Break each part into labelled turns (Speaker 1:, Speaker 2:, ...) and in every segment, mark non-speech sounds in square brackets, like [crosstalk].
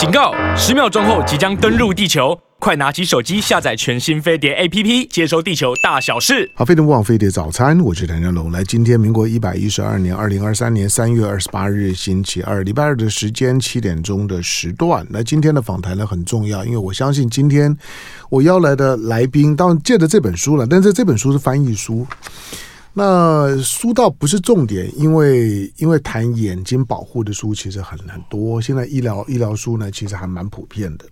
Speaker 1: 警告！十秒钟后即将登陆地球，快拿起手机下载全新飞碟 APP，接收地球大小事。
Speaker 2: 好，飞碟不枉飞碟早餐，我是谭家龙。来，今天民国一百一十二年二零二三年三月二十八日星期二，礼拜二的时间七点钟的时段。那今天的访谈呢很重要，因为我相信今天我邀来的来宾，当然借着这本书了，但是这本书是翻译书。那书倒不是重点，因为因为谈眼睛保护的书其实很很多，现在医疗医疗书呢其实还蛮普遍的。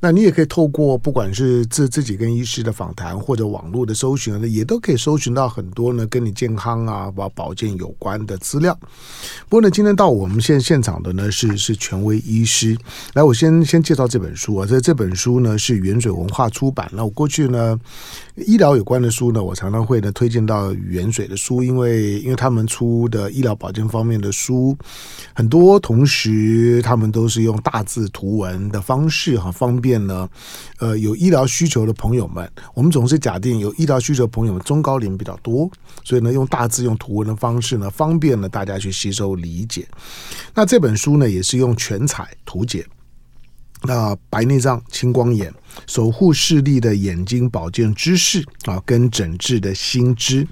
Speaker 2: 那你也可以透过不管是自自己跟医师的访谈，或者网络的搜寻呢，也都可以搜寻到很多呢跟你健康啊、保保健有关的资料。不过呢，今天到我们现现场的呢是是权威医师。来，我先先介绍这本书啊，这这本书呢是原水文化出版。那我过去呢医疗有关的书呢，我常常会呢推荐到原水的书，因为因为他们出的医疗保健方面的书很多，同时他们都是用大字图文的方式哈，方便。呢，呃，有医疗需求的朋友们，我们总是假定有医疗需求的朋友们中高龄比较多，所以呢，用大字、用图文的方式呢，方便了大家去吸收理解。那这本书呢，也是用全彩图解，那白内障、青光眼。守护视力的眼睛保健知识啊，跟诊治的新知。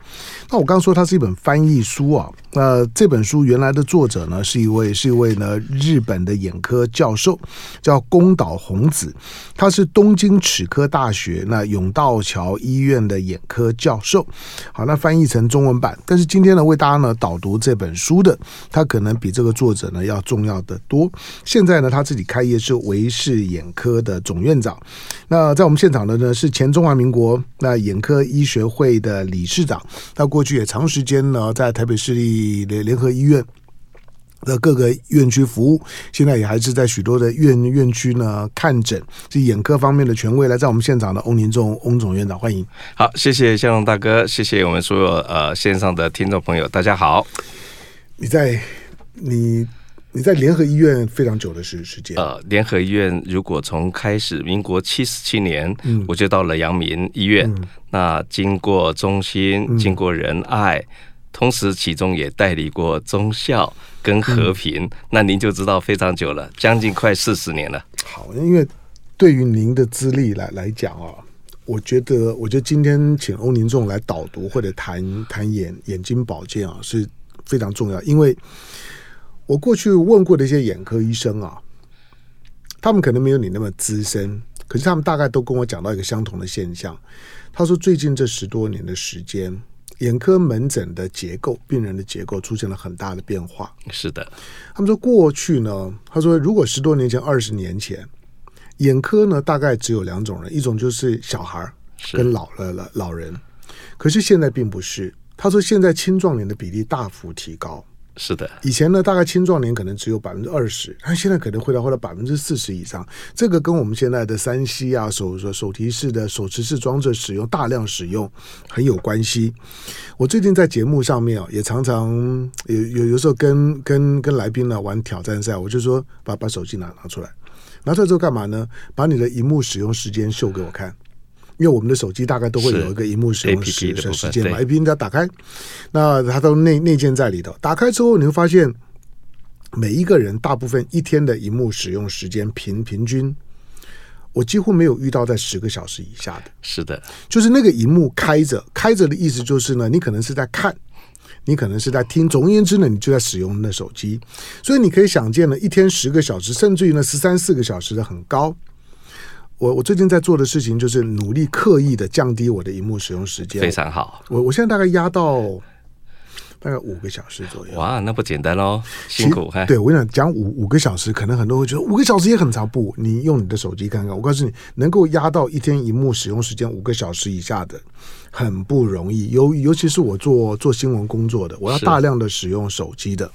Speaker 2: 那我刚刚说它是一本翻译书啊，那这本书原来的作者呢是一位是一位呢日本的眼科教授，叫宫岛宏子，他是东京齿科大学那永道桥医院的眼科教授。好，那翻译成中文版，但是今天呢为大家呢导读这本书的，他可能比这个作者呢要重要的多。现在呢他自己开业是为视眼科的总院长。那在我们现场的呢是前中华民国那眼科医学会的理事长，他过去也长时间呢在台北市立联联合医院的各个院区服务，现在也还是在许多的院院区呢看诊，是眼科方面的权威。来在我们现场的翁宁仲翁总院长，欢迎。
Speaker 3: 好，谢谢向龙大哥，谢谢我们所有呃线上的听众朋友，大家好。
Speaker 2: 你在你。你在联合医院非常久的时时间。
Speaker 3: 呃，联合医院如果从开始，民国七十七年，嗯，我就到了阳明医院。嗯、那经过中心，经过仁爱，嗯、同时其中也代理过忠孝跟和平，嗯。那您就知道非常久了，将近快四十年了。
Speaker 2: 好，因为对于您的资历来来讲啊，我觉得，我觉得今天请欧宁仲来导读或者谈谈眼眼睛保健啊，是非常重要，因为。我过去问过的一些眼科医生啊，他们可能没有你那么资深，可是他们大概都跟我讲到一个相同的现象。他说，最近这十多年的时间，眼科门诊的结构、病人的结构出现了很大的变化。
Speaker 3: 是的，
Speaker 2: 他们说过去呢，他说如果十多年前、二十年前，眼科呢大概只有两种人，一种就是小孩跟老了了老人，可是现在并不是。他说现在青壮年的比例大幅提高。
Speaker 3: 是的，
Speaker 2: 以前呢，大概青壮年可能只有百分之二十，但现在可能会到或者百分之四十以上。这个跟我们现在的三 C 啊，手手手提式的手持式装置使用大量使用很有关系。我最近在节目上面啊，也常常有有有时候跟跟跟来宾呢玩挑战赛，我就说把把手机拿拿出来，拿出来之后干嘛呢？把你的荧幕使用时间秀给我看。因为我们的手机大概都会有一个荧幕使用时时间嘛，A P P 要打开，那它都内内建在里头。打开之后，你会发现每一个人大部分一天的荧幕使用时间平平均，我几乎没有遇到在十个小时以下的。
Speaker 3: 是的，
Speaker 2: 就是那个荧幕开着，开着的意思就是呢，你可能是在看，你可能是在听，总而言之呢，你就在使用那手机。所以你可以想见呢，一天十个小时，甚至于呢十三四个小时的很高。我我最近在做的事情就是努力刻意的降低我的荧幕使用时间，
Speaker 3: 非常好。
Speaker 2: 我我现在大概压到大概五个小时左右。
Speaker 3: 哇，那不简单喽，辛苦。
Speaker 2: 对，我跟你讲，讲五五个小时，可能很多人会觉得五个小时也很长。不，你用你的手机看看，我告诉你，能够压到一天荧幕使用时间五个小时以下的。很不容易，尤尤其是我做做新闻工作的，我要大量的使用手机的。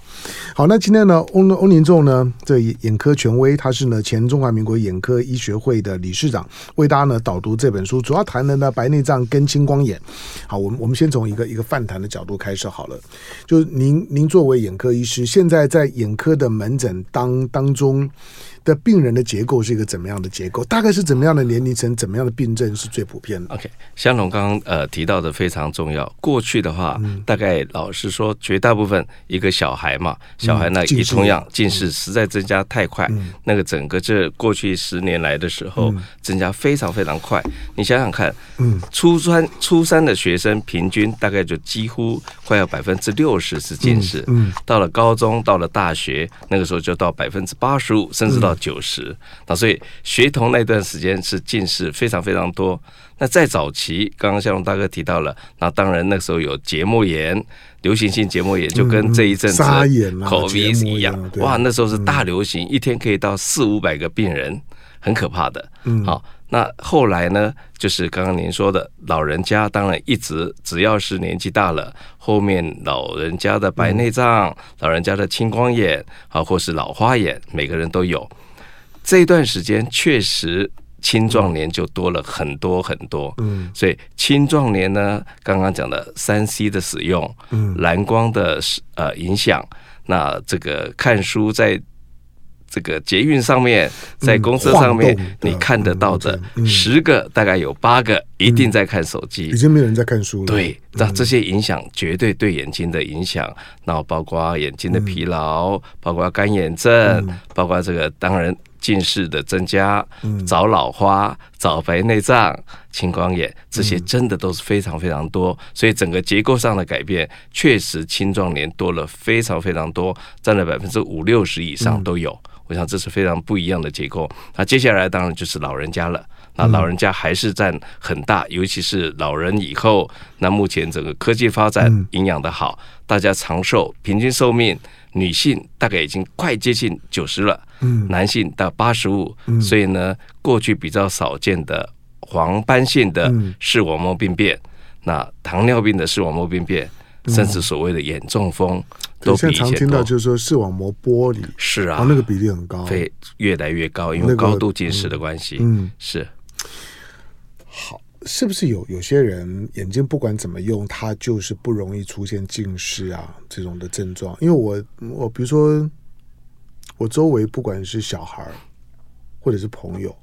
Speaker 2: 好，那今天呢，翁翁林仲呢，这眼科权威，他是呢前中华民国眼科医学会的理事长，为大家呢导读这本书，主要谈的呢白内障跟青光眼。好，我们我们先从一个一个泛谈的角度开始好了。就是您您作为眼科医师，现在在眼科的门诊当当中。的病人的结构是一个怎么样的结构？大概是怎么样的年龄层、怎么样的病症是最普遍的
Speaker 3: ？OK，香龙刚刚呃提到的非常重要。过去的话，嗯、大概老实说，绝大部分一个小孩嘛，小孩呢也同样近视实在增加太快，嗯、那个整个这过去十年来的时候、嗯、增加非常非常快。你想想看，嗯，初三初三的学生平均大概就几乎快要百分之六十是近视，嗯，嗯到了高中到了大学，那个时候就到百分之八十五，甚至到九十，那所以学童那段时间是近视非常非常多。那在早期，刚刚向荣大哥提到了，那当然那时候有结膜炎，流行性结膜炎就跟这一阵子 COVID 一样，哇，那时候是大流行，一天可以到四五百个病人，很可怕的。嗯，好，那后来呢，就是刚刚您说的，老人家当然一直只要是年纪大了，后面老人家的白内障、老人家的青光眼啊，或是老花眼，每个人都有。这一段时间确实青壮年就多了很多很多，嗯，所以青壮年呢，刚刚讲的三 C 的使用，嗯，蓝光的呃影响，那这个看书在。这个捷运上面，在公车上面，你看得到的十个大概有八个一定在看手机，
Speaker 2: 已经没有人在看书了。
Speaker 3: 对，那这些影响绝对对眼睛的影响，那包括眼睛的疲劳，包括干眼症，包括这个当然近视的增加，早老花、早白内障、青光眼，这些真的都是非常非常多。所以整个结构上的改变，确实青壮年多了非常非常多，占了百分之五六十以上都有。我想这是非常不一样的结构。那接下来当然就是老人家了。那老人家还是占很大，尤其是老人以后。那目前整个科技发展，营养的好，大家长寿，平均寿命，女性大概已经快接近九十了，男性到八十五。所以呢，过去比较少见的黄斑性的视网膜病变，那糖尿病的视网膜病变。甚至所谓的眼中风，都比以前多。现在常听到
Speaker 2: 就是说视网膜剥离，
Speaker 3: 是啊，
Speaker 2: 那个比例很高，
Speaker 3: 对越来越高，因为高度近视的关系。嗯，是。
Speaker 2: 好，是不是有有些人眼睛不管怎么用，他就是不容易出现近视啊这种的症状？因为我我比如说我周围不管是小孩或者是朋友。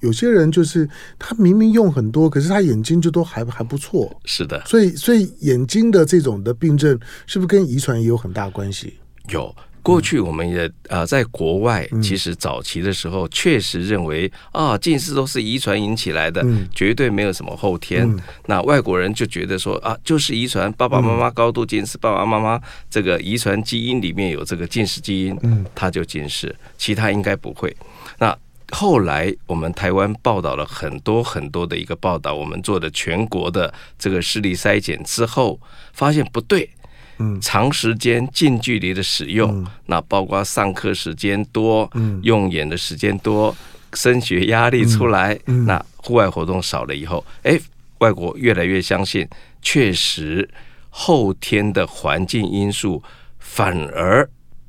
Speaker 2: 有些人就是他明明用很多，可是他眼睛就都还还不错。
Speaker 3: 是的，
Speaker 2: 所以所以眼睛的这种的病症，是不是跟遗传也有很大关系？
Speaker 3: 有，过去我们也呃在国外，其实早期的时候确实认为啊，近视都是遗传引起来的，绝对没有什么后天。那外国人就觉得说啊，就是遗传，爸爸妈妈高度近视，爸爸妈妈这个遗传基因里面有这个近视基因，他就近视，其他应该不会。那后来，我们台湾报道了很多很多的一个报道，我们做的全国的这个视力筛检之后，发现不对。嗯，长时间近距离的使用，那包括上课时间多，用眼的时间多，升学压力出来，那户外活动少了以后，哎，外国越来越相信，确实后天的环境因素反而。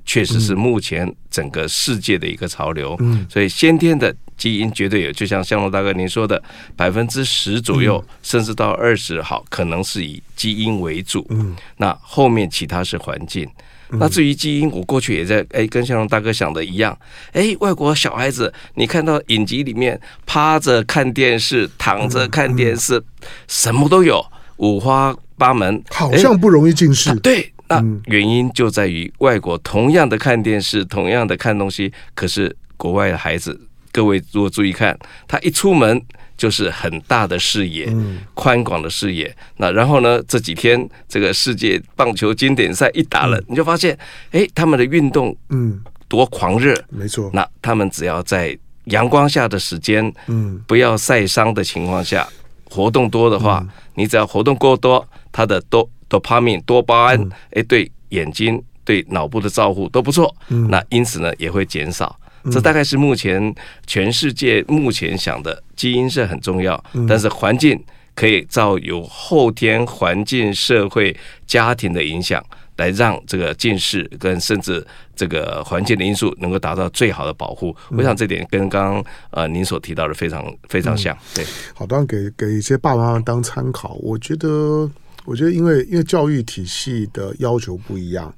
Speaker 3: 确实是目前整个世界的一个潮流，所以先天的基因绝对有，就像向龙大哥您说的，百分之十左右，甚至到二十，好，可能是以基因为主。嗯那后面其他是环境。那至于基因，我过去也在哎，跟向龙大哥想的一样，哎，外国小孩子，你看到影集里面趴着看电视、躺着看电视，什么都有，五花八门，
Speaker 2: 好像不容易近视。
Speaker 3: 对。那原因就在于外国同样的看电视，同样的看东西，可是国外的孩子，各位如果注意看，他一出门就是很大的视野，宽广的视野。那然后呢，这几天这个世界棒球经典赛一打了，你就发现，哎，他们的运动，嗯，多狂热，
Speaker 2: 没错。
Speaker 3: 那他们只要在阳光下的时间，嗯，不要晒伤的情况下，活动多的话，你只要活动过多，他的多。多巴胺、多巴胺，哎，对眼睛、对脑部的照顾都不错。那因此呢，也会减少。这大概是目前全世界目前想的，基因是很重要，但是环境可以造有后天环境、社会、家庭的影响，来让这个近视跟甚至这个环境的因素能够达到最好的保护。我想这点跟刚刚呃您所提到的非常非常像。对，
Speaker 2: 好，当然给给一些爸爸妈妈当参考，我觉得。我觉得，因为因为教育体系的要求不一样，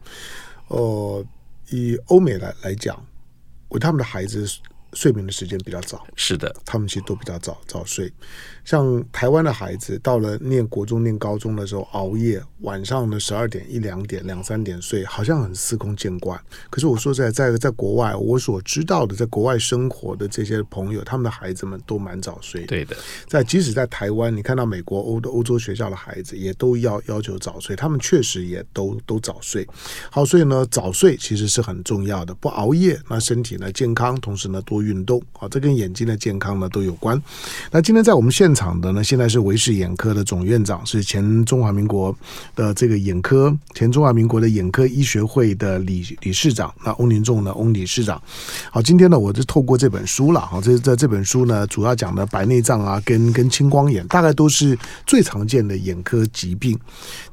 Speaker 2: 呃，以欧美来来讲，我他们的孩子睡眠的时间比较早，
Speaker 3: 是的，
Speaker 2: 他们其实都比较早早睡。像台湾的孩子，到了念国中、念高中的时候，熬夜，晚上的十二点、一两点、两三点睡，好像很司空见惯。可是我说实在，在在国外，我所知道的，在国外生活的这些朋友，他们的孩子们都蛮早睡。
Speaker 3: 对的，
Speaker 2: 在即使在台湾，你看到美国、欧的欧洲学校的孩子，也都要要求早睡，他们确实也都都早睡。好，所以呢，早睡其实是很重要的，不熬夜，那身体呢健康，同时呢多运动，啊，这跟眼睛的健康呢都有关。那今天在我们现场。的呢，现在是维视眼科的总院长，是前中华民国的这个眼科，前中华民国的眼科医学会的理理事长，那翁宁仲呢，翁理事长。好，今天呢，我就透过这本书了，哈，这在这本书呢，主要讲的白内障啊，跟跟青光眼，大概都是最常见的眼科疾病，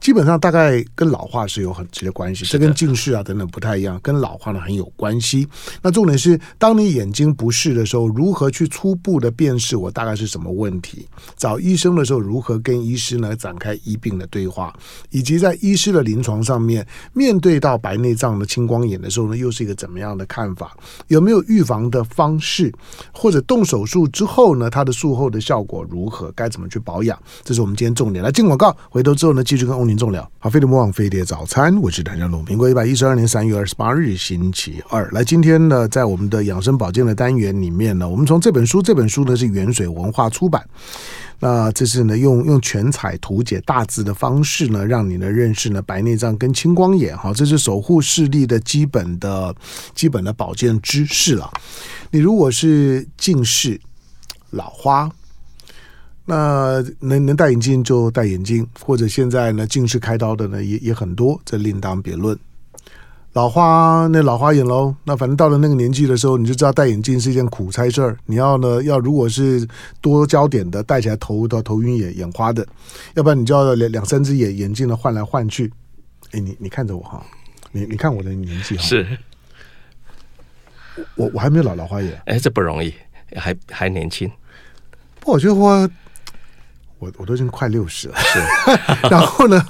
Speaker 2: 基本上大概跟老化是有很直接关系，这跟近视啊等等不太一样，跟老化呢很有关系。那重点是，当你眼睛不适的时候，如何去初步的辨识我大概是什么问题？找医生的时候，如何跟医师呢展开医病的对话，以及在医师的临床上面，面对到白内障的青光眼的时候呢，又是一个怎么样的看法？有没有预防的方式？或者动手术之后呢，它的术后的效果如何？该怎么去保养？这是我们今天重点。来进广告，回头之后呢，继续跟欧宁仲聊。好，飞碟魔网飞碟早餐，我是谭家龙。民国一百一十二年三月二十八日，星期二。来，今天呢，在我们的养生保健的单单元里面呢，我们从这本书，这本书呢是原水文化出版。那这是呢，用用全彩图解大字的方式呢，让你呢认识呢白内障跟青光眼哈，这是守护视力的基本的基本的保健知识了。你如果是近视、老花，那能能戴眼镜就戴眼镜，或者现在呢近视开刀的呢也也很多，这另当别论。老花那老花眼喽，那反正到了那个年纪的时候，你就知道戴眼镜是一件苦差事儿。你要呢，要如果是多焦点的，戴起来头到头晕眼眼花的；要不然你就要两两三只眼眼镜呢换来换去。哎，你你看着我哈，你你看我的年纪哈，
Speaker 3: 是，
Speaker 2: 我我还没有老老花眼。
Speaker 3: 哎，这不容易，还还年轻。
Speaker 2: 不，我觉得我我我都已经快六十了，是。[laughs] 然后呢，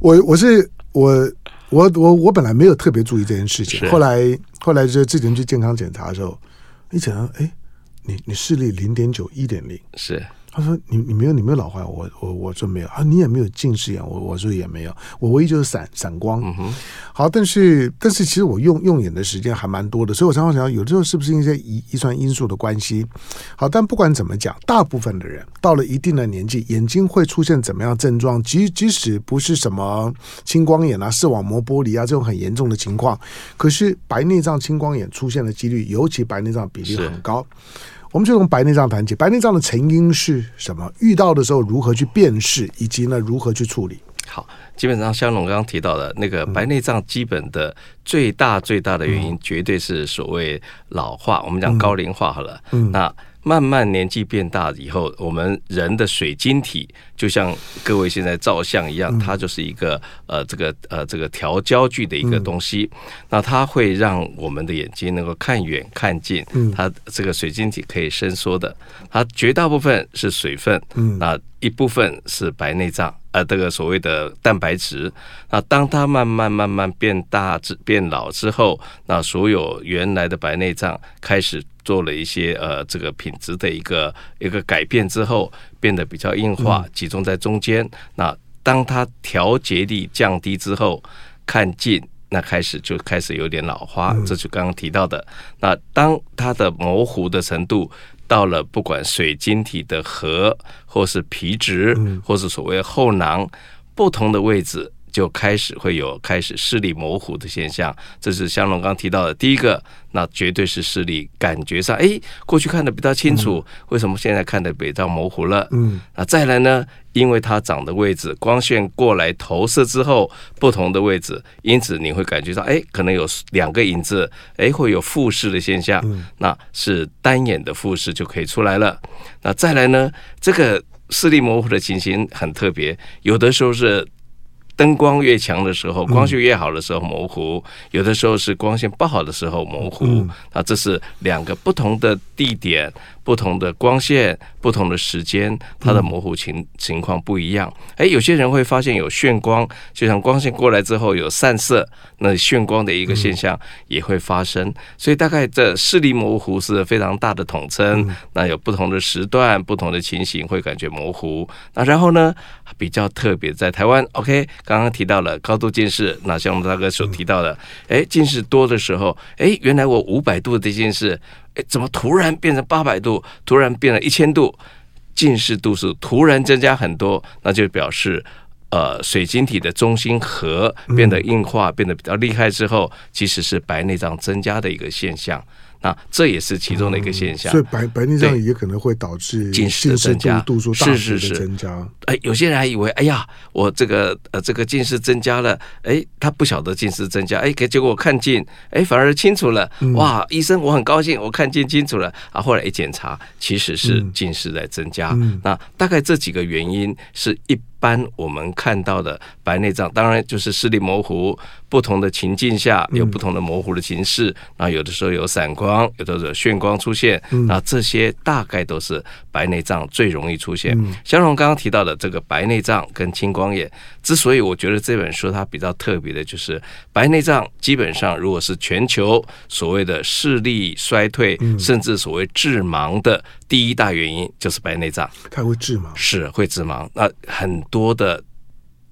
Speaker 2: 我我是我。我我我本来没有特别注意这件事情，后来后来就自己去健康检查的时候，一检查，哎，你你视力零点九一点零，
Speaker 3: 是。
Speaker 2: 他说：“你你没有你没有老花，我我我说没有啊，你也没有近视眼，我我说也没有，我唯一就是散散光。嗯哼，好，但是但是其实我用用眼的时间还蛮多的，所以我常常想，有的时候是不是一些遗遗传因素的关系？好，但不管怎么讲，大部分的人到了一定的年纪，眼睛会出现怎么样症状？即即使不是什么青光眼啊、视网膜剥离啊这种很严重的情况，可是白内障、青光眼出现的几率，尤其白内障比例很高。”我们就从白内障谈起，白内障的成因是什么？遇到的时候如何去辨识，以及呢如何去处理？
Speaker 3: 好，基本上香龙刚刚提到的那个白内障，基本的最大最大的原因，绝对是所谓老化。嗯、我们讲高龄化好了，嗯，那。慢慢年纪变大以后，我们人的水晶体就像各位现在照相一样，它就是一个呃这个呃这个调焦距的一个东西。那它会让我们的眼睛能够看远看近。它这个水晶体可以伸缩的，它绝大部分是水分，那一部分是白内障，呃这个所谓的蛋白质。那当它慢慢慢慢变大之变老之后，那所有原来的白内障开始。做了一些呃，这个品质的一个一个改变之后，变得比较硬化，集中在中间。那当它调节力降低之后，看近那开始就开始有点老花，这就刚刚提到的。那当它的模糊的程度到了，不管水晶体的核，或是皮质，或是所谓后囊不同的位置。就开始会有开始视力模糊的现象，这是香龙刚提到的第一个，那绝对是视力感觉上，哎，过去看的比较清楚，为什么现在看的比较模糊了？嗯，那再来呢？因为它长的位置，光线过来投射之后，不同的位置，因此你会感觉到，哎，可能有两个影子，哎，会有复视的现象，那是单眼的复视就可以出来了。那再来呢？这个视力模糊的情形很特别，有的时候是。灯光越强的时候，光线越好的时候模糊；有的时候是光线不好的时候模糊。啊，这是两个不同的地点。不同的光线，不同的时间，它的模糊情情况不一样。哎，有些人会发现有眩光，就像光线过来之后有散射，那眩光的一个现象也会发生。所以大概这视力模糊是非常大的统称。那有不同的时段、不同的情形会感觉模糊。那然后呢，比较特别在台湾，OK，刚刚提到了高度近视，那像我们大哥所提到的，哎，近视多的时候，哎，原来我五百度的近视。哎，怎么突然变成八百度？突然变了一千度，近视度数突然增加很多，那就表示，呃，水晶体的中心核变得硬化，变得比较厉害之后，其实是白内障增加的一个现象。那这也是其中的一个现象，
Speaker 2: 嗯、所以白白内障也可能会导致
Speaker 3: 近视的增加，
Speaker 2: 度数大幅的增加。是是是。
Speaker 3: 哎，有些人还以为，哎呀，我这个呃这个近视增加了，哎，他不晓得近视增加，哎，结果我看近，哎，反而清楚了。哇，医生，我很高兴，我看见清楚了啊。后来一检查，其实是近视在增加。嗯、那大概这几个原因是一。一般我们看到的白内障，当然就是视力模糊，不同的情境下有不同的模糊的形式。那有的时候有散光，有的时候眩光出现。那这些大概都是白内障最容易出现。像我们刚刚提到的这个白内障跟青光眼，之所以我觉得这本书它比较特别的，就是白内障基本上如果是全球所谓的视力衰退，甚至所谓致盲的第一大原因，就是白内障。
Speaker 2: 它会致盲？
Speaker 3: 是会致盲。那很。多的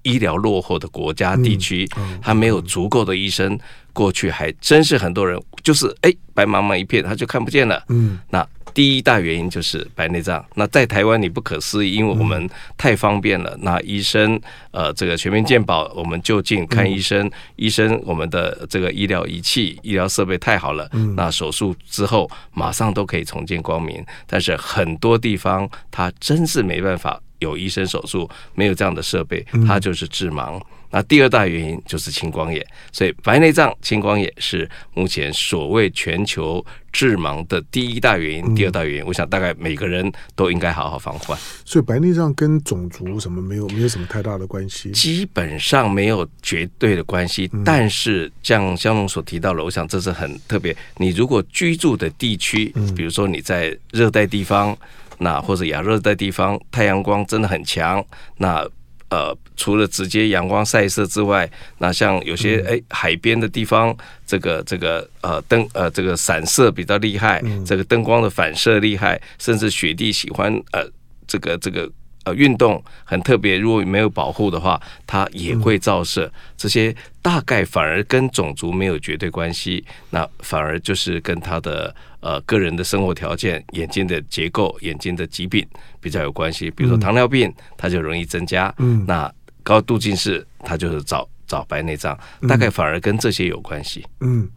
Speaker 3: 医疗落后的国家地区，他没有足够的医生。过去还真是很多人，就是哎，白茫茫一片，他就看不见了。嗯，那第一大原因就是白内障。那在台湾你不可思议，因为我们太方便了。那医生呃，这个全民健保，我们就近看医生。医生，我们的这个医疗仪器、医疗设备太好了。那手术之后马上都可以重见光明。但是很多地方他真是没办法。有医生手术，没有这样的设备，它就是致盲。嗯、那第二大原因就是青光眼，所以白内障、青光眼是目前所谓全球致盲的第一大原因。嗯、第二大原因，我想大概每个人都应该好好防范。
Speaker 2: 所以白内障跟种族什么没有没有什么太大的关系，
Speaker 3: 基本上没有绝对的关系。嗯、但是像香龙所提到的，我想这是很特别。你如果居住的地区，比如说你在热带地方。那或者亚热带地方太阳光真的很强，那呃除了直接阳光晒射之外，那像有些哎海边的地方，这个这个呃灯呃这个散射比较厉害，这个灯光的反射厉害，甚至雪地喜欢呃这个这个。呃，运动很特别，如果没有保护的话，它也会照射。这些大概反而跟种族没有绝对关系，那反而就是跟他的呃个人的生活条件、眼睛的结构、眼睛的疾病比较有关系。比如说糖尿病，它就容易增加。嗯，那高度近视，它就是早早白内障，大概反而跟这些有关系。
Speaker 2: 嗯，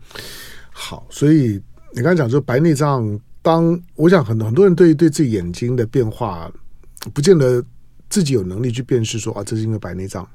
Speaker 2: 好，所以你刚才讲说白内障，当我想很多很多人对对自己眼睛的变化。不见得自己有能力去辨识说啊，这是因为白内障。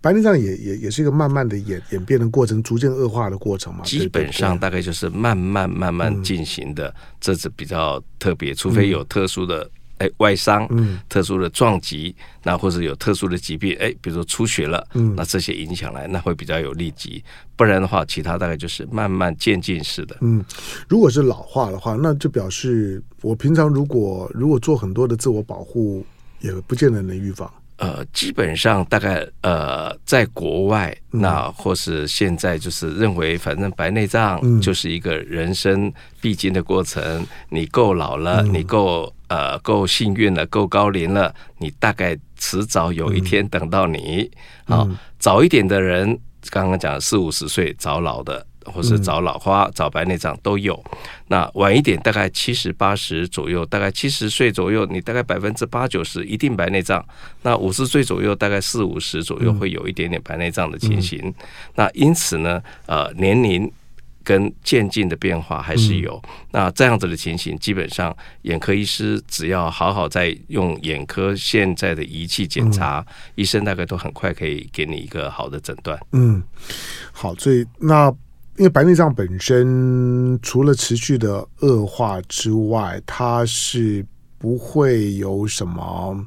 Speaker 2: 白内障也也也是一个慢慢的演演变的过程，逐渐恶化的过程嘛。
Speaker 3: 基本上大概就是慢慢慢慢进行的，嗯、这是比较特别，除非有特殊的。哎，外伤，嗯，特殊的撞击，那或者有特殊的疾病，哎，比如说出血了，嗯，那这些影响来，那会比较有立即，不然的话，其他大概就是慢慢渐进式的。
Speaker 2: 嗯，如果是老化的话，那就表示我平常如果如果做很多的自我保护，也不见得能预防。
Speaker 3: 呃，基本上大概呃，在国外，那或是现在就是认为，反正白内障就是一个人生必经的过程。嗯、你够老了，嗯、你够呃够幸运了，够高龄了，你大概迟早有一天等到你。好、早一点的人，刚刚讲四五十岁早老的。或是早老花、早白内障都有，那晚一点大概七十八十左右，大概七十岁左右，你大概百分之八九十一定白内障。那五十岁左右，大概四五十左右会有一点点白内障的情形。嗯、那因此呢，呃，年龄跟渐进的变化还是有。嗯、那这样子的情形，基本上眼科医师只要好好在用眼科现在的仪器检查，嗯、医生大概都很快可以给你一个好的诊断。
Speaker 2: 嗯，好，所以那。因为白内障本身除了持续的恶化之外，它是不会有什么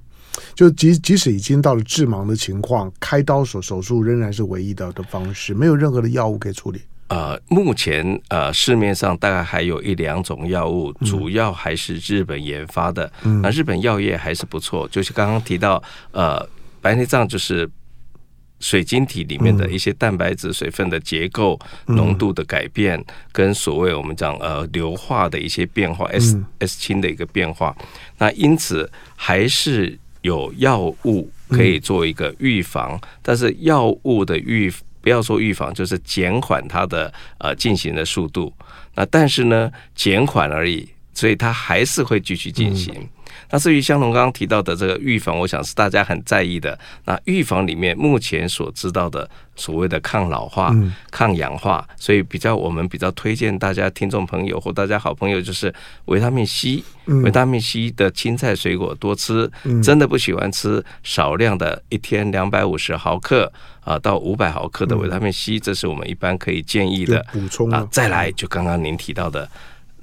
Speaker 2: 就即即使已经到了致盲的情况，开刀手手术仍然是唯一的的方式，没有任何的药物可以处理。
Speaker 3: 呃，目前呃市面上大概还有一两种药物，主要还是日本研发的。嗯，那日本药业还是不错，就是刚刚提到呃白内障就是。水晶体里面的一些蛋白质水分的结构浓度的改变，跟所谓我们讲呃硫化的一些变化，S S 氢的一个变化，那因此还是有药物可以做一个预防，但是药物的预不要说预防，就是减缓它的呃进行的速度，那但是呢减缓而已，所以它还是会继续进行。那至于香农刚刚提到的这个预防，我想是大家很在意的。那预防里面目前所知道的所谓的抗老化、嗯、抗氧化，所以比较我们比较推荐大家听众朋友或大家好朋友就是维他命 C，维他命 C 的青菜水果多吃。真的不喜欢吃少量的，一天两百五十毫克啊到五百毫克的维他命 C，这是我们一般可以建议的补充啊。再来就刚刚您提到的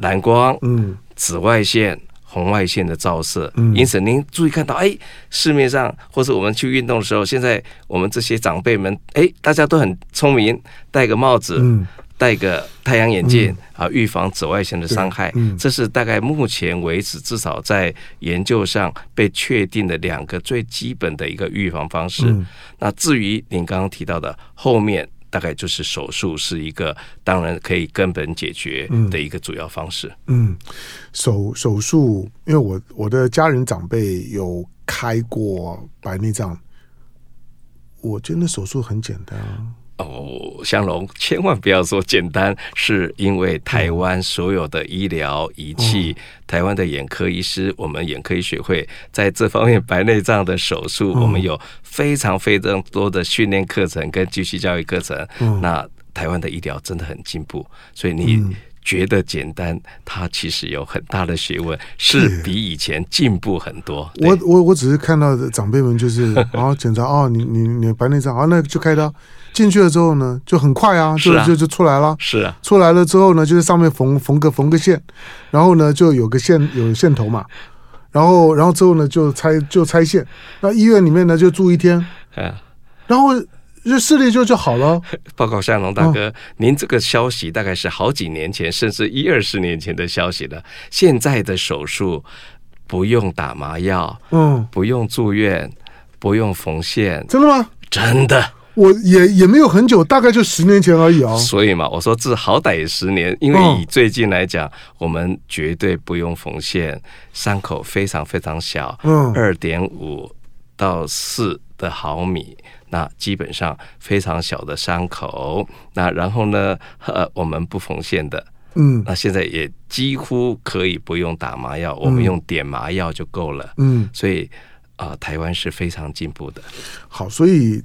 Speaker 3: 蓝光、嗯，紫外线。红外线的照射，因此您注意看到，哎，市面上或是我们去运动的时候，现在我们这些长辈们，哎，大家都很聪明，戴个帽子，戴个太阳眼镜啊，预防紫外线的伤害。这是大概目前为止至少在研究上被确定的两个最基本的一个预防方式。那至于您刚刚提到的后面。大概就是手术是一个，当然可以根本解决的一个主要方式。
Speaker 2: 嗯，手手术，因为我我的家人长辈有开过白内障，我觉得手术很简单啊。
Speaker 3: 哦，香龙，千万不要说简单，是因为台湾所有的医疗仪器，嗯、台湾的眼科医师，我们眼科医学会在这方面白内障的手术，嗯、我们有非常非常多的训练课程跟继续教育课程。嗯、那台湾的医疗真的很进步，所以你觉得简单，它其实有很大的学问，是比以前进步很多。
Speaker 2: 我我我只是看到长辈们就是然后检查哦，你你你白内障，啊，那就开刀。进去了之后呢，就很快啊，就就就出来了。
Speaker 3: 是啊，
Speaker 2: 出来了之后呢，就是上面缝缝个缝个线，然后呢就有个线有线头嘛，然后然后之后呢就拆就拆线。那医院里面呢就住一天，然后就视力就就好了。
Speaker 3: 报告香农大哥，您这个消息大概是好几年前，甚至一二十年前的消息了。现在的手术不用打麻药，嗯，不用住院，不用缝线，
Speaker 2: 真的吗？
Speaker 3: 真的。
Speaker 2: 我也也没有很久，大概就十年前而已啊。
Speaker 3: 所以嘛，我说这好歹也十年，因为以最近来讲，我们绝对不用缝线，伤口非常非常小，嗯，二点五到四的毫米，那基本上非常小的伤口。那然后呢，[laughs] 呃，我们不缝线的，嗯，那现在也几乎可以不用打麻药，我们用点麻药就够了，嗯，所以啊，呃，台湾是非常进步的。
Speaker 2: 好，所以。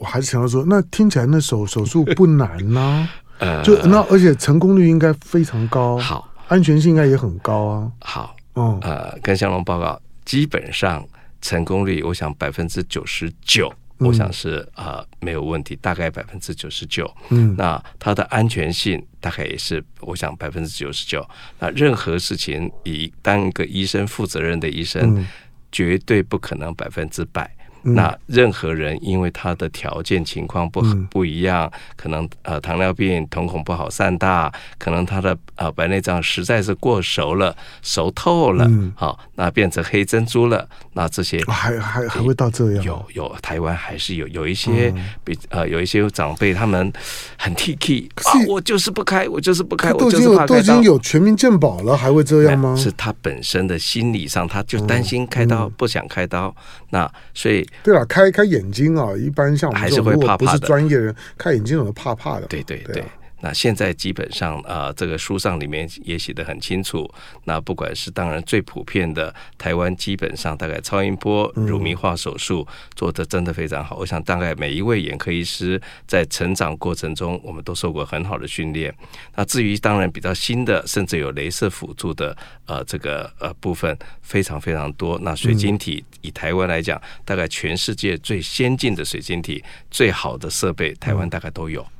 Speaker 2: 我还是想要说，那听起来那手手术不难呢？啊？[laughs] 呃，就那而且成功率应该非常高，
Speaker 3: 好，
Speaker 2: 安全性应该也很高啊。
Speaker 3: 好，嗯，呃，跟香龙报告，基本上成功率，我想百分之九十九，我想是呃没有问题，大概百分之九十九。嗯，那它的安全性大概也是，我想百分之九十九。那任何事情，以当一个医生负责任的医生，嗯、绝对不可能百分之百。那任何人因为他的条件情况不不一样，可能呃糖尿病瞳孔不好散大，可能他的呃白内障实在是过熟了，熟透了，好，那变成黑珍珠了，那这些
Speaker 2: 还还还会到这样？
Speaker 3: 有有台湾还是有有一些比呃有一些长辈他们很 T K，啊我就是不开，我就是不开，我就是怕开刀。
Speaker 2: 都已经有全民健保了，还会这样吗？
Speaker 3: 是他本身的心理上，他就担心开刀，不想开刀，那所以。
Speaker 2: 对了，开开眼睛啊，一般像我们这种如果不是专业人，开眼睛总是怕怕的。
Speaker 3: 对对对。那现在基本上啊、呃，这个书上里面也写得很清楚。那不管是当然最普遍的，台湾基本上大概超音波乳糜化手术做得真的非常好。我想大概每一位眼科医师在成长过程中，我们都受过很好的训练。那至于当然比较新的，甚至有镭射辅助的呃这个呃部分非常非常多。那水晶体以台湾来讲，大概全世界最先进的水晶体、最好的设备，台湾大概都有。嗯。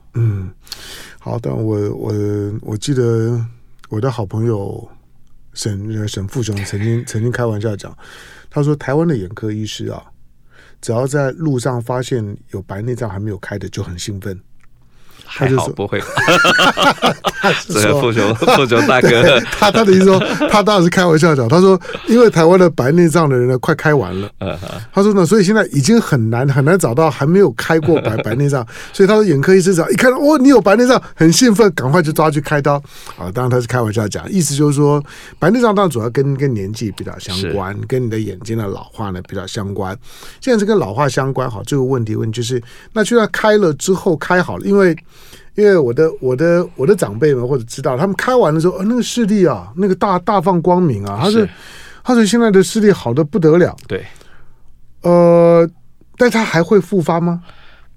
Speaker 2: 好，但我我我记得我的好朋友沈沈富雄曾经 [laughs] 曾经开玩笑讲，他说台湾的眼科医师啊，只要在路上发现有白内障还没有开的，就很兴奋。
Speaker 3: 还好不会，这个富雄富雄大哥，[laughs]
Speaker 2: 他他的意思说，他当然是开玩笑讲。他说，因为台湾的白内障的人呢，快开完了。他说呢，所以现在已经很难很难找到还没有开过白 [laughs] 白内障。所以他说，眼科医生只要一看到哦，你有白内障，很兴奋，赶快就抓去开刀。啊，当然他是开玩笑讲，意思就是说，白内障当然主要跟跟年纪比较相关，跟你的眼睛的老化呢比较相关。现在是跟老化相关，好，这个问题问就是，那就算开了之后开好了，因为。因为我的我的我的长辈们或者知道，他们开完的时候，呃，那个视力啊，那个大大放光明啊，他是，他说现在的视力好的不得了。
Speaker 3: 对，
Speaker 2: 呃，但他还会复发吗？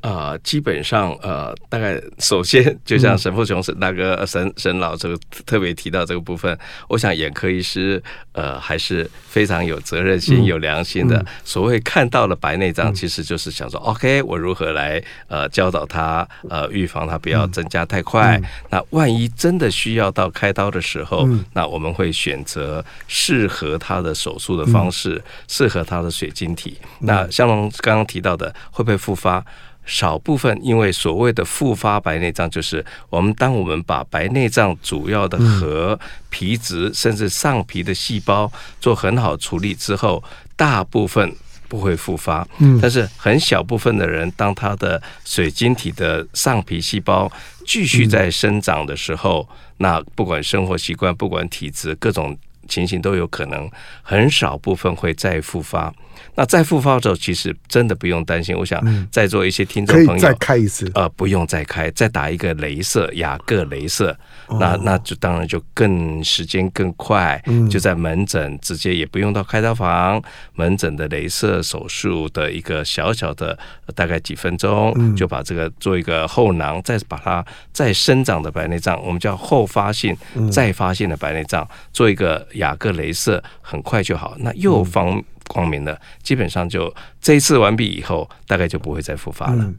Speaker 3: 呃，基本上呃，大概首先就像沈富雄沈大哥沈沈老这个特别提到这个部分，我想眼科医师呃还是非常有责任心、有良心的。所谓看到了白内障，其实就是想说，OK，我如何来呃教导他呃预防他不要增加太快。那万一真的需要到开刀的时候，那我们会选择适合他的手术的方式，适合他的水晶体。那像刚刚提到的，会不会复发？少部分，因为所谓的复发白内障，就是我们当我们把白内障主要的核、皮质甚至上皮的细胞做很好处理之后，大部分不会复发。但是很小部分的人，当他的水晶体的上皮细胞继续在生长的时候，那不管生活习惯，不管体质，各种情形都有可能，很少部分会再复发。那再复发的时候，其实真的不用担心。我想在座一些听众朋友，
Speaker 2: 再开一次，
Speaker 3: 呃，不用再开，再打一个镭射，雅各镭射，那那就当然就更时间更快，就在门诊直接也不用到开刀房，门诊的镭射手术的一个小小的大概几分钟，就把这个做一个后囊，再把它再生长的白内障，我们叫后发性再发性的白内障，做一个雅各镭射，很快就好。那又方。光明的，基本上就这一次完毕以后，大概就不会再复发了。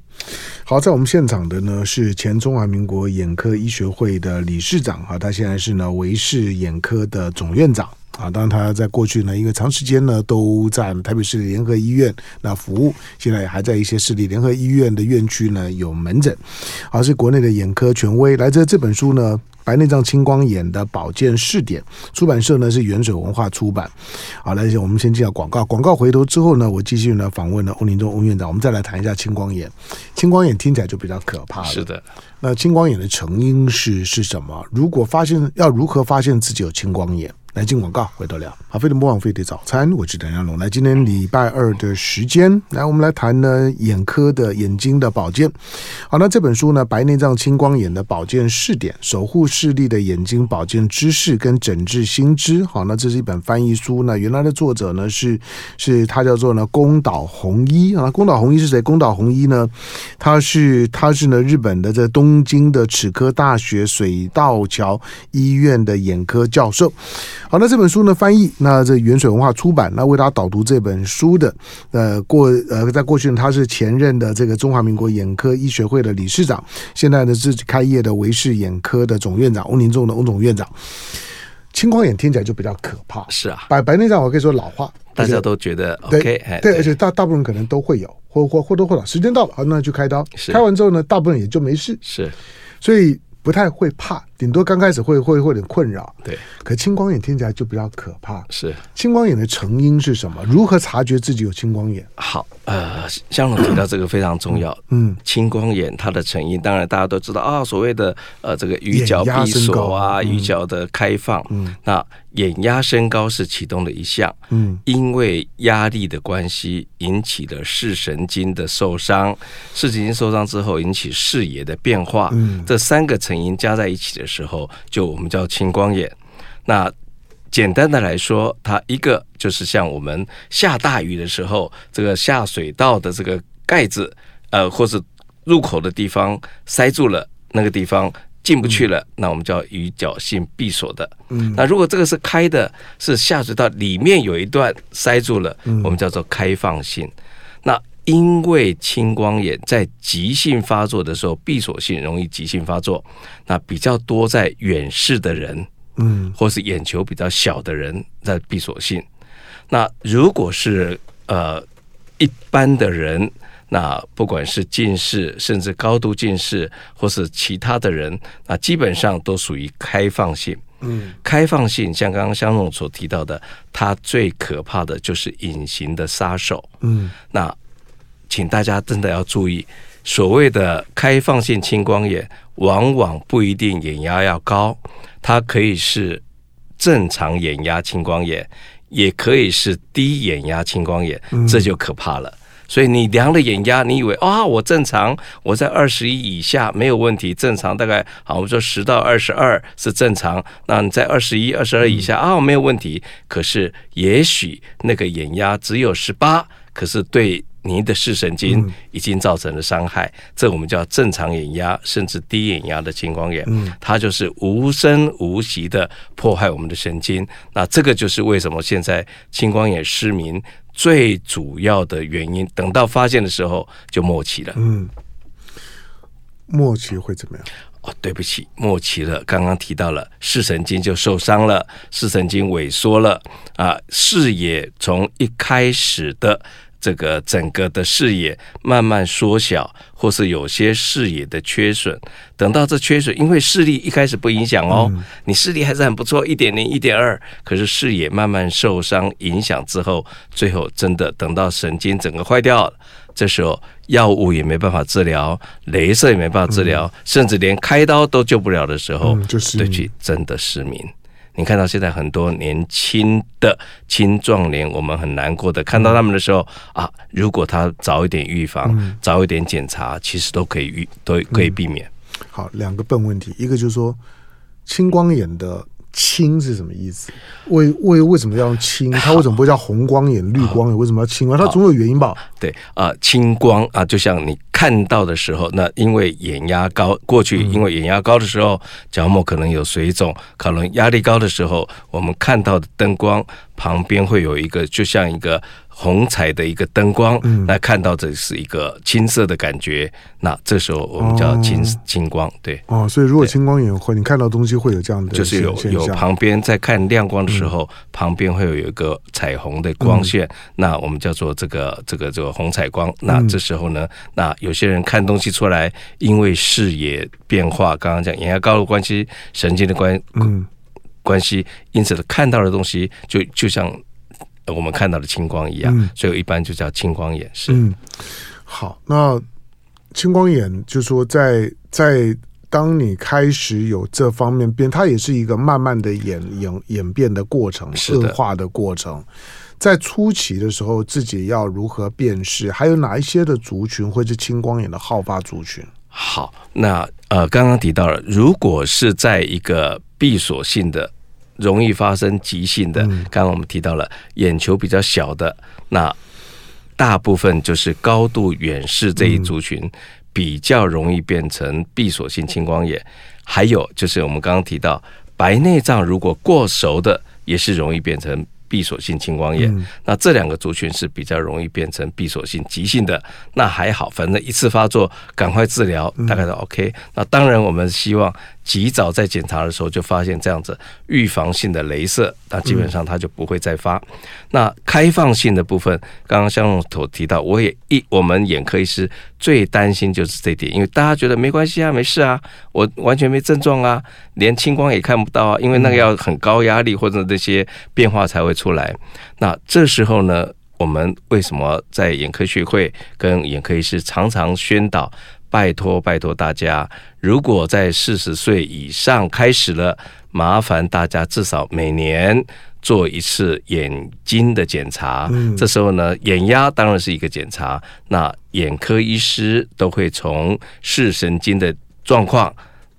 Speaker 2: 好，在我们现场的呢是前中华民国眼科医学会的理事长啊，他现在是呢维视眼科的总院长啊。当然他在过去呢，因为长时间呢都在台北市联合医院那服务，现在还在一些市立联合医院的院区呢有门诊，而是国内的眼科权威。来自这本书呢。白内障青光眼的保健试点，出版社呢是远水文化出版。好，来，我们先进下广告。广告回头之后呢，我继续呢访问了欧林中欧院长，我们再来谈一下青光眼。青光眼听起来就比较可怕了。
Speaker 3: 是的，
Speaker 2: 那青光眼的成因是是什么？如果发现，要如何发现自己有青光眼？来进广告，回头聊。好，飞碟魔王飞碟早餐，我是谭家龙。来，今天礼拜二的时间，来我们来谈呢眼科的眼睛的保健。好，那这本书呢，白内障青光眼的保健试点，守护视力的眼睛保健知识跟诊治新知。好，那这是一本翻译书。那原来的作者呢是是他叫做呢宫岛弘一啊。宫岛弘一是谁？宫岛弘一呢，他是他是呢日本的在东京的齿科大学水道桥医院的眼科教授。好，那这本书呢翻译，那这元水文化出版，那为大家导读这本书的，呃，过呃，在过去呢，他是前任的这个中华民国眼科医学会的理事长，现在呢自己开业的维视眼科的总院长，翁林仲的翁总院长。青光眼听起来就比较可怕，
Speaker 3: 是啊，
Speaker 2: 白白内障我可以说老化，
Speaker 3: 大家都觉得
Speaker 2: OK，对，对，而且大大部分人可能都会有，或或或多或少，时间到了，好，那就开刀，开完之后呢，大部分人也就没事，
Speaker 3: 是，
Speaker 2: 所以。不太会怕，顶多刚开始会会会有点困扰。
Speaker 3: 对，
Speaker 2: 可青光眼听起来就比较可怕。
Speaker 3: 是，
Speaker 2: 青光眼的成因是什么？如何察觉自己有青光眼？
Speaker 3: 好，呃，香龙提到这个非常重要。嗯，青光眼它的成因，当然大家都知道啊，所谓的呃这个鱼角闭锁啊，鱼角的开放。嗯，那。眼压升高是其中的一项，嗯，因为压力的关系引起的视神经的受伤，视神经受伤之后引起视野的变化，嗯，这三个成因加在一起的时候，就我们叫青光眼。那简单的来说，它一个就是像我们下大雨的时候，这个下水道的这个盖子，呃，或是入口的地方塞住了那个地方。进不去了，嗯、那我们叫鱼角性闭锁的。嗯，那如果这个是开的，是下水道里面有一段塞住了，嗯、我们叫做开放性。那因为青光眼在急性发作的时候，闭锁性容易急性发作，那比较多在远视的人嗯，或是眼球比较小的人在闭锁性。那如果是呃一般的人，那不管是近视，甚至高度近视，或是其他的人，那基本上都属于开放性。嗯，开放性像刚刚香总所提到的，它最可怕的就是隐形的杀手。嗯，那请大家真的要注意，所谓的开放性青光眼，往往不一定眼压要高，它可以是正常眼压青光眼，也可以是低眼压青光眼，这就可怕了。所以你量了眼压，你以为啊、哦，我正常，我在二十一以下没有问题，正常大概好，我们说十到二十二是正常。那你在二十一、二十二以下啊、哦，没有问题。可是也许那个眼压只有十八，可是对您的视神经已经造成了伤害。这我们叫正常眼压，甚至低眼压的青光眼，它就是无声无息的破坏我们的神经。那这个就是为什么现在青光眼失明。最主要的原因，等到发现的时候就末期了。嗯，
Speaker 2: 末期会怎么样？
Speaker 3: 哦，对不起，末期了。刚刚提到了视神经就受伤了，视神经萎缩了啊，视野从一开始的。这个整个的视野慢慢缩小，或是有些视野的缺损。等到这缺损，因为视力一开始不影响哦，嗯、你视力还是很不错，一点零、一点二。可是视野慢慢受伤影响之后，最后真的等到神经整个坏掉了，这时候药物也没办法治疗，镭射也没办法治疗，嗯、甚至连开刀都救不了的时候，嗯、就是对去真的失明。你看到现在很多年轻的青壮年，我们很难过的看到他们的时候啊，如果他早一点预防，嗯、早一点检查，其实都可以预都可以避免。
Speaker 2: 嗯、好，两个笨问题，一个就是说青光眼的“青”是什么意思？为为为什么要用青？[laughs] 它为什么不会叫红光眼、绿光眼？为什么要青光？它总有原因吧？
Speaker 3: 对啊、呃，青光啊，就像你。看到的时候，那因为眼压高，过去因为眼压高的时候，角膜可能有水肿，可能压力高的时候，我们看到的灯光旁边会有一个，就像一个。红彩的一个灯光，来看到这是一个青色的感觉，嗯、那这时候我们叫青青光，对。
Speaker 2: 哦，所以如果青光眼会，你看到东西会有这样的，
Speaker 3: 就是有有旁边在看亮光的时候，嗯、旁边会有一个彩虹的光线，嗯、那我们叫做这个这个这个红彩光。那这时候呢，那有些人看东西出来，因为视野变化，刚刚讲眼压高的关系，神经的关嗯。关系，因此看到的东西就就像。我们看到的青光一样，嗯、所以一般就叫青光眼。是，
Speaker 2: 嗯，好，那青光眼就是说在，在在当你开始有这方面变，它也是一个慢慢的演演演变的过程，恶化的过程。在初期的时候，自己要如何辨识？还有哪一些的族群会是青光眼的好发族群？
Speaker 3: 好，那呃，刚刚提到了，如果是在一个闭锁性的。容易发生急性的，刚刚我们提到了眼球比较小的，那大部分就是高度远视这一族群比较容易变成闭锁性青光眼。还有就是我们刚刚提到白内障，如果过熟的，也是容易变成。闭锁性青光眼，嗯、那这两个族群是比较容易变成闭锁性急性的。那还好，反正一次发作赶快治疗，大概都 OK。嗯、那当然，我们希望及早在检查的时候就发现这样子预防性的镭射，那基本上它就不会再发。那开放性的部分，刚刚香农所提到，我也一我们眼科医师最担心就是这点，因为大家觉得没关系啊，没事啊，我完全没症状啊，连青光也看不到啊，因为那个要很高压力或者那些变化才会出来，那这时候呢，我们为什么在眼科学会跟眼科医师常常宣导，拜托拜托大家，如果在四十岁以上开始了，麻烦大家至少每年做一次眼睛的检查。嗯，这时候呢，眼压当然是一个检查，那眼科医师都会从视神经的状况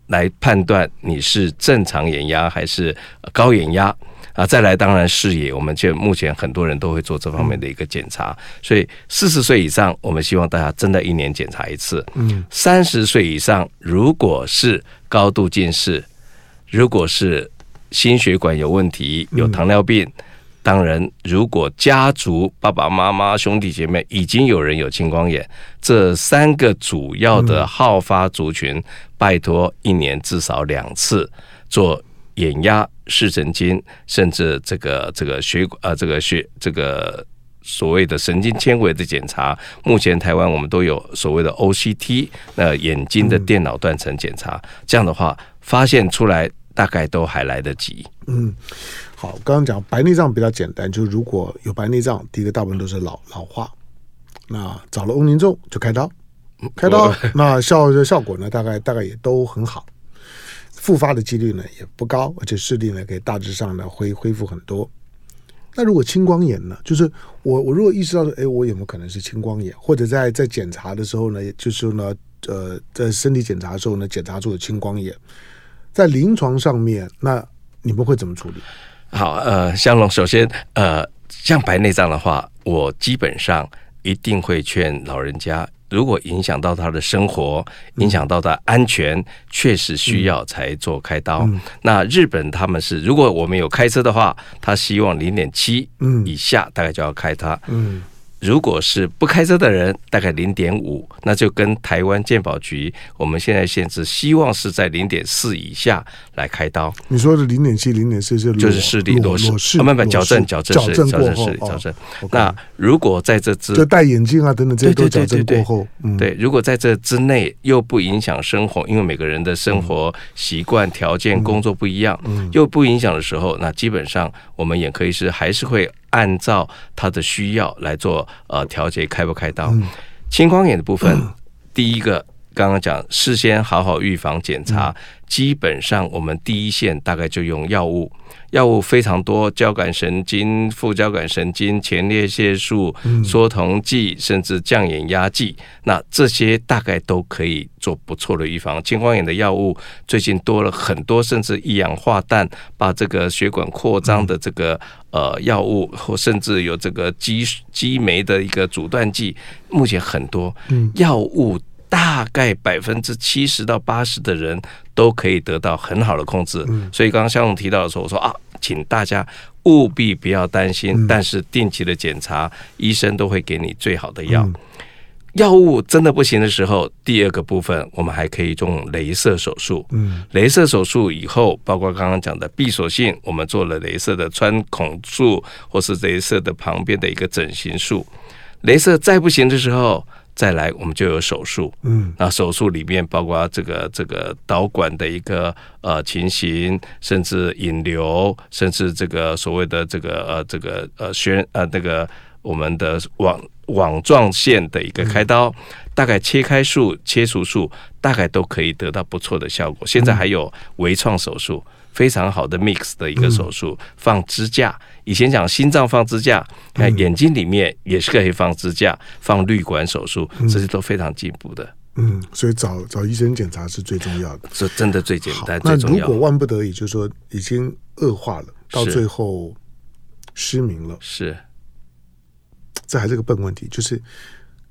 Speaker 3: 来判断你是正常眼压还是高眼压。啊，再来，当然视野，我们就目前很多人都会做这方面的一个检查，所以四十岁以上，我们希望大家真的一年检查一次。嗯，三十岁以上，如果是高度近视，如果是心血管有问题、有糖尿病，当然，如果家族爸爸妈妈、兄弟姐妹已经有人有青光眼，这三个主要的好发族群，拜托一年至少两次做。眼压、视神经，甚至这个这个血呃这个血这个所谓的神经纤维的检查。目前台湾我们都有所谓的 OCT，那眼睛的电脑断层检查，这样的话发现出来大概都还来得及。
Speaker 2: 嗯，好，刚刚讲白内障比较简单，就是如果有白内障，第一个大部分都是老老化，那找了翁宁仲就开刀，开刀那效效果呢，大概大概也都很好。复发的几率呢也不高，而且视力呢可以大致上呢恢恢复很多。那如果青光眼呢？就是我我如果意识到说，哎，我有没有可能是青光眼？或者在在检查的时候呢，就是呢，呃，在身体检查的时候呢，检查出了青光眼，在临床上面，那你们会怎么处理？
Speaker 3: 好，呃，香龙，首先，呃，像白内障的话，我基本上一定会劝老人家。如果影响到他的生活，影响到他安全，嗯、确实需要才做开刀。嗯、那日本他们是，如果我们有开车的话，他希望零点七以下大概就要开它。如果是不开车的人，大概零点五，那就跟台湾健保局我们现在限制，希望是在零点四以下来开刀。
Speaker 2: 你说的零点七、零点四是
Speaker 3: 就是视力裸视，慢慢矫正、矫正、
Speaker 2: 矫正视力，
Speaker 3: 矫正。那如果在这之
Speaker 2: 就戴眼镜啊等等这些都矫正过后，
Speaker 3: 对，如果在这之内又不影响生活，因为每个人的生活习惯、条件、工作不一样，又不影响的时候，那基本上我们眼科医师还是会。按照他的需要来做呃调节，开不开刀？青光眼的部分，[clears throat] 第一个刚刚讲，事先好好预防检查，基本上我们第一线大概就用药物。药物非常多，交感神经、副交感神经、前列腺素、缩酮剂，甚至降眼压剂，那这些大概都可以做不错的预防。青光眼的药物最近多了很多，甚至一氧化氮把这个血管扩张的这个呃药物，或甚至有这个激激酶的一个阻断剂，目前很多药物。大概百分之七十到八十的人都可以得到很好的控制，所以刚刚向总提到的时候，我说啊，请大家务必不要担心，但是定期的检查，医生都会给你最好的药。药物真的不行的时候，第二个部分我们还可以用镭射手术。嗯，镭射手术以后，包括刚刚讲的闭锁性，我们做了镭射的穿孔术，或是镭射的旁边的一个整形术。镭射再不行的时候。再来，我们就有手术。嗯，那手术里面包括这个这个导管的一个呃情形，甚至引流，甚至这个所谓的这个呃这个呃宣呃那个我们的网网状线的一个开刀，嗯、大概切开术、切除术，大概都可以得到不错的效果。现在还有微创手术。非常好的 mix 的一个手术，放支架。以前讲心脏放支架，看眼睛里面也是可以放支架，放滤管手术，这些都非常进步的。
Speaker 2: 嗯，所以找找医生检查是最重要的，
Speaker 3: 是真的最简单。
Speaker 2: 那如果万不得已，就是说已经恶化了，到最后失明了，
Speaker 3: 是，
Speaker 2: 这还是个笨问题，就是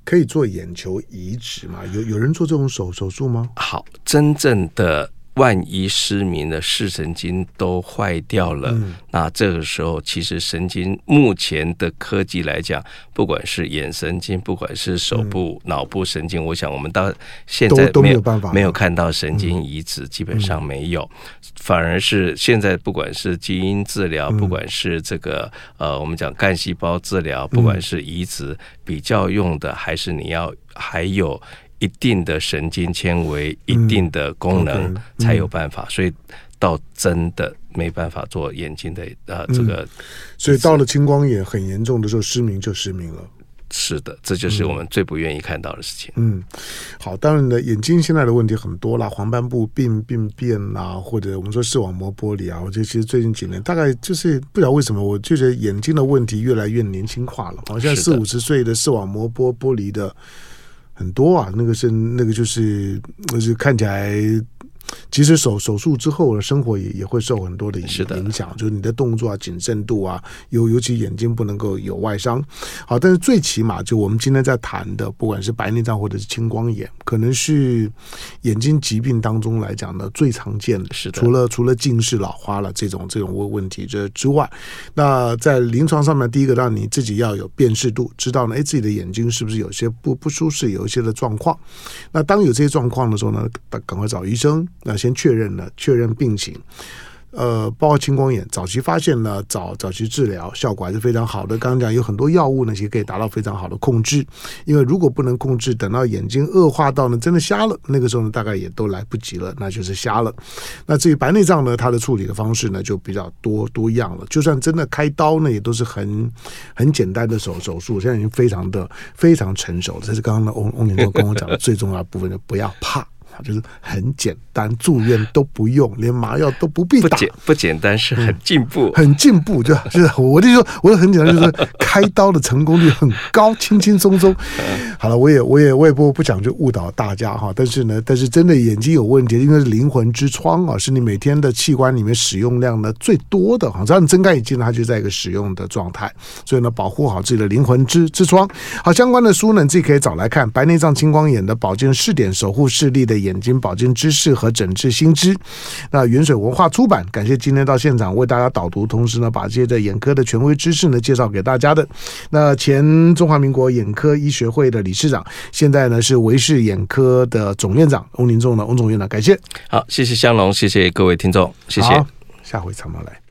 Speaker 2: 可以做眼球移植吗？有有人做这种手手术吗？
Speaker 3: 好，真正的。万一失明了视神经都坏掉了，嗯、那这个时候其实神经目前的科技来讲，不管是眼神经，不管是手部、嗯、脑部神经，我想我们到现在没有
Speaker 2: 都都没有办法，
Speaker 3: 没有看到神经移植，嗯、基本上没有，反而是现在不管是基因治疗，嗯、不管是这个呃我们讲干细胞治疗，不管是移植，嗯、比较用的还是你要还有。一定的神经纤维，一定的功能才有办法，所以到真的没办法做眼睛的呃这个，
Speaker 2: 所以到了青光眼很严重的时候，失明就失明了。
Speaker 3: 是的，这就是我们最不愿意看到的事情。
Speaker 2: 嗯，好，当然呢，眼睛现在的问题很多啦，黄斑部病病变啊，或者我们说视网膜剥离啊，我觉得其实最近几年大概就是不知道为什么，我就觉得眼睛的问题越来越年轻化了，好像四五十岁的视网膜剥剥离的。很多啊，那个是那个就是，就是看起来。其实手手术之后的生活也也会受很多的影响，就是你的动作啊、谨慎度啊，尤尤其眼睛不能够有外伤。好，但是最起码就我们今天在谈的，不管是白内障或者是青光眼，可能是眼睛疾病当中来讲呢最常见的。是的，除了除了近视、老花了这种这种问问题这之外，那在临床上面，第一个让你自己要有辨识度，知道呢，哎，自己的眼睛是不是有些不不舒适，有一些的状况。那当有这些状况的时候呢，赶赶快找医生。那先确认了，确认病情。呃，包括青光眼，早期发现呢，早早期治疗效果还是非常好的。刚刚讲有很多药物呢，其实可以达到非常好的控制。因为如果不能控制，等到眼睛恶化到呢真的瞎了，那个时候呢大概也都来不及了，那就是瞎了。那至于白内障呢，它的处理的方式呢就比较多多样了。就算真的开刀呢，也都是很很简单的手手术，现在已经非常的非常成熟了。这是刚刚的翁翁年忠跟我讲的最重要的部分，就不要怕。就是很简单，住院都不用，连麻药都不必打。
Speaker 3: 不简不简单，是很进步，
Speaker 2: 嗯、很进步。就就是我就说，我就很简单，就是开刀的成功率很高，轻轻松松。[laughs] 好了，我也我也我也不不想去误导大家哈。但是呢，但是真的眼睛有问题，因为是灵魂之窗啊，是你每天的器官里面使用量呢最多的哈。只要你睁开眼睛，它就在一个使用的状态。所以呢，保护好自己的灵魂之之窗。好，相关的书呢，你自己可以找来看。白内障、青光眼的保健试点，守护视力的。眼睛保健知识和诊治新知，那云水文化出版，感谢今天到现场为大家导读，同时呢，把这些的眼科的权威知识呢介绍给大家的。那前中华民国眼科医学会的理事长，现在呢是维视眼科的总院长翁林仲呢，翁总院长，感谢。
Speaker 3: 好，谢谢香龙，谢谢各位听众，谢谢。
Speaker 2: 下回常常来。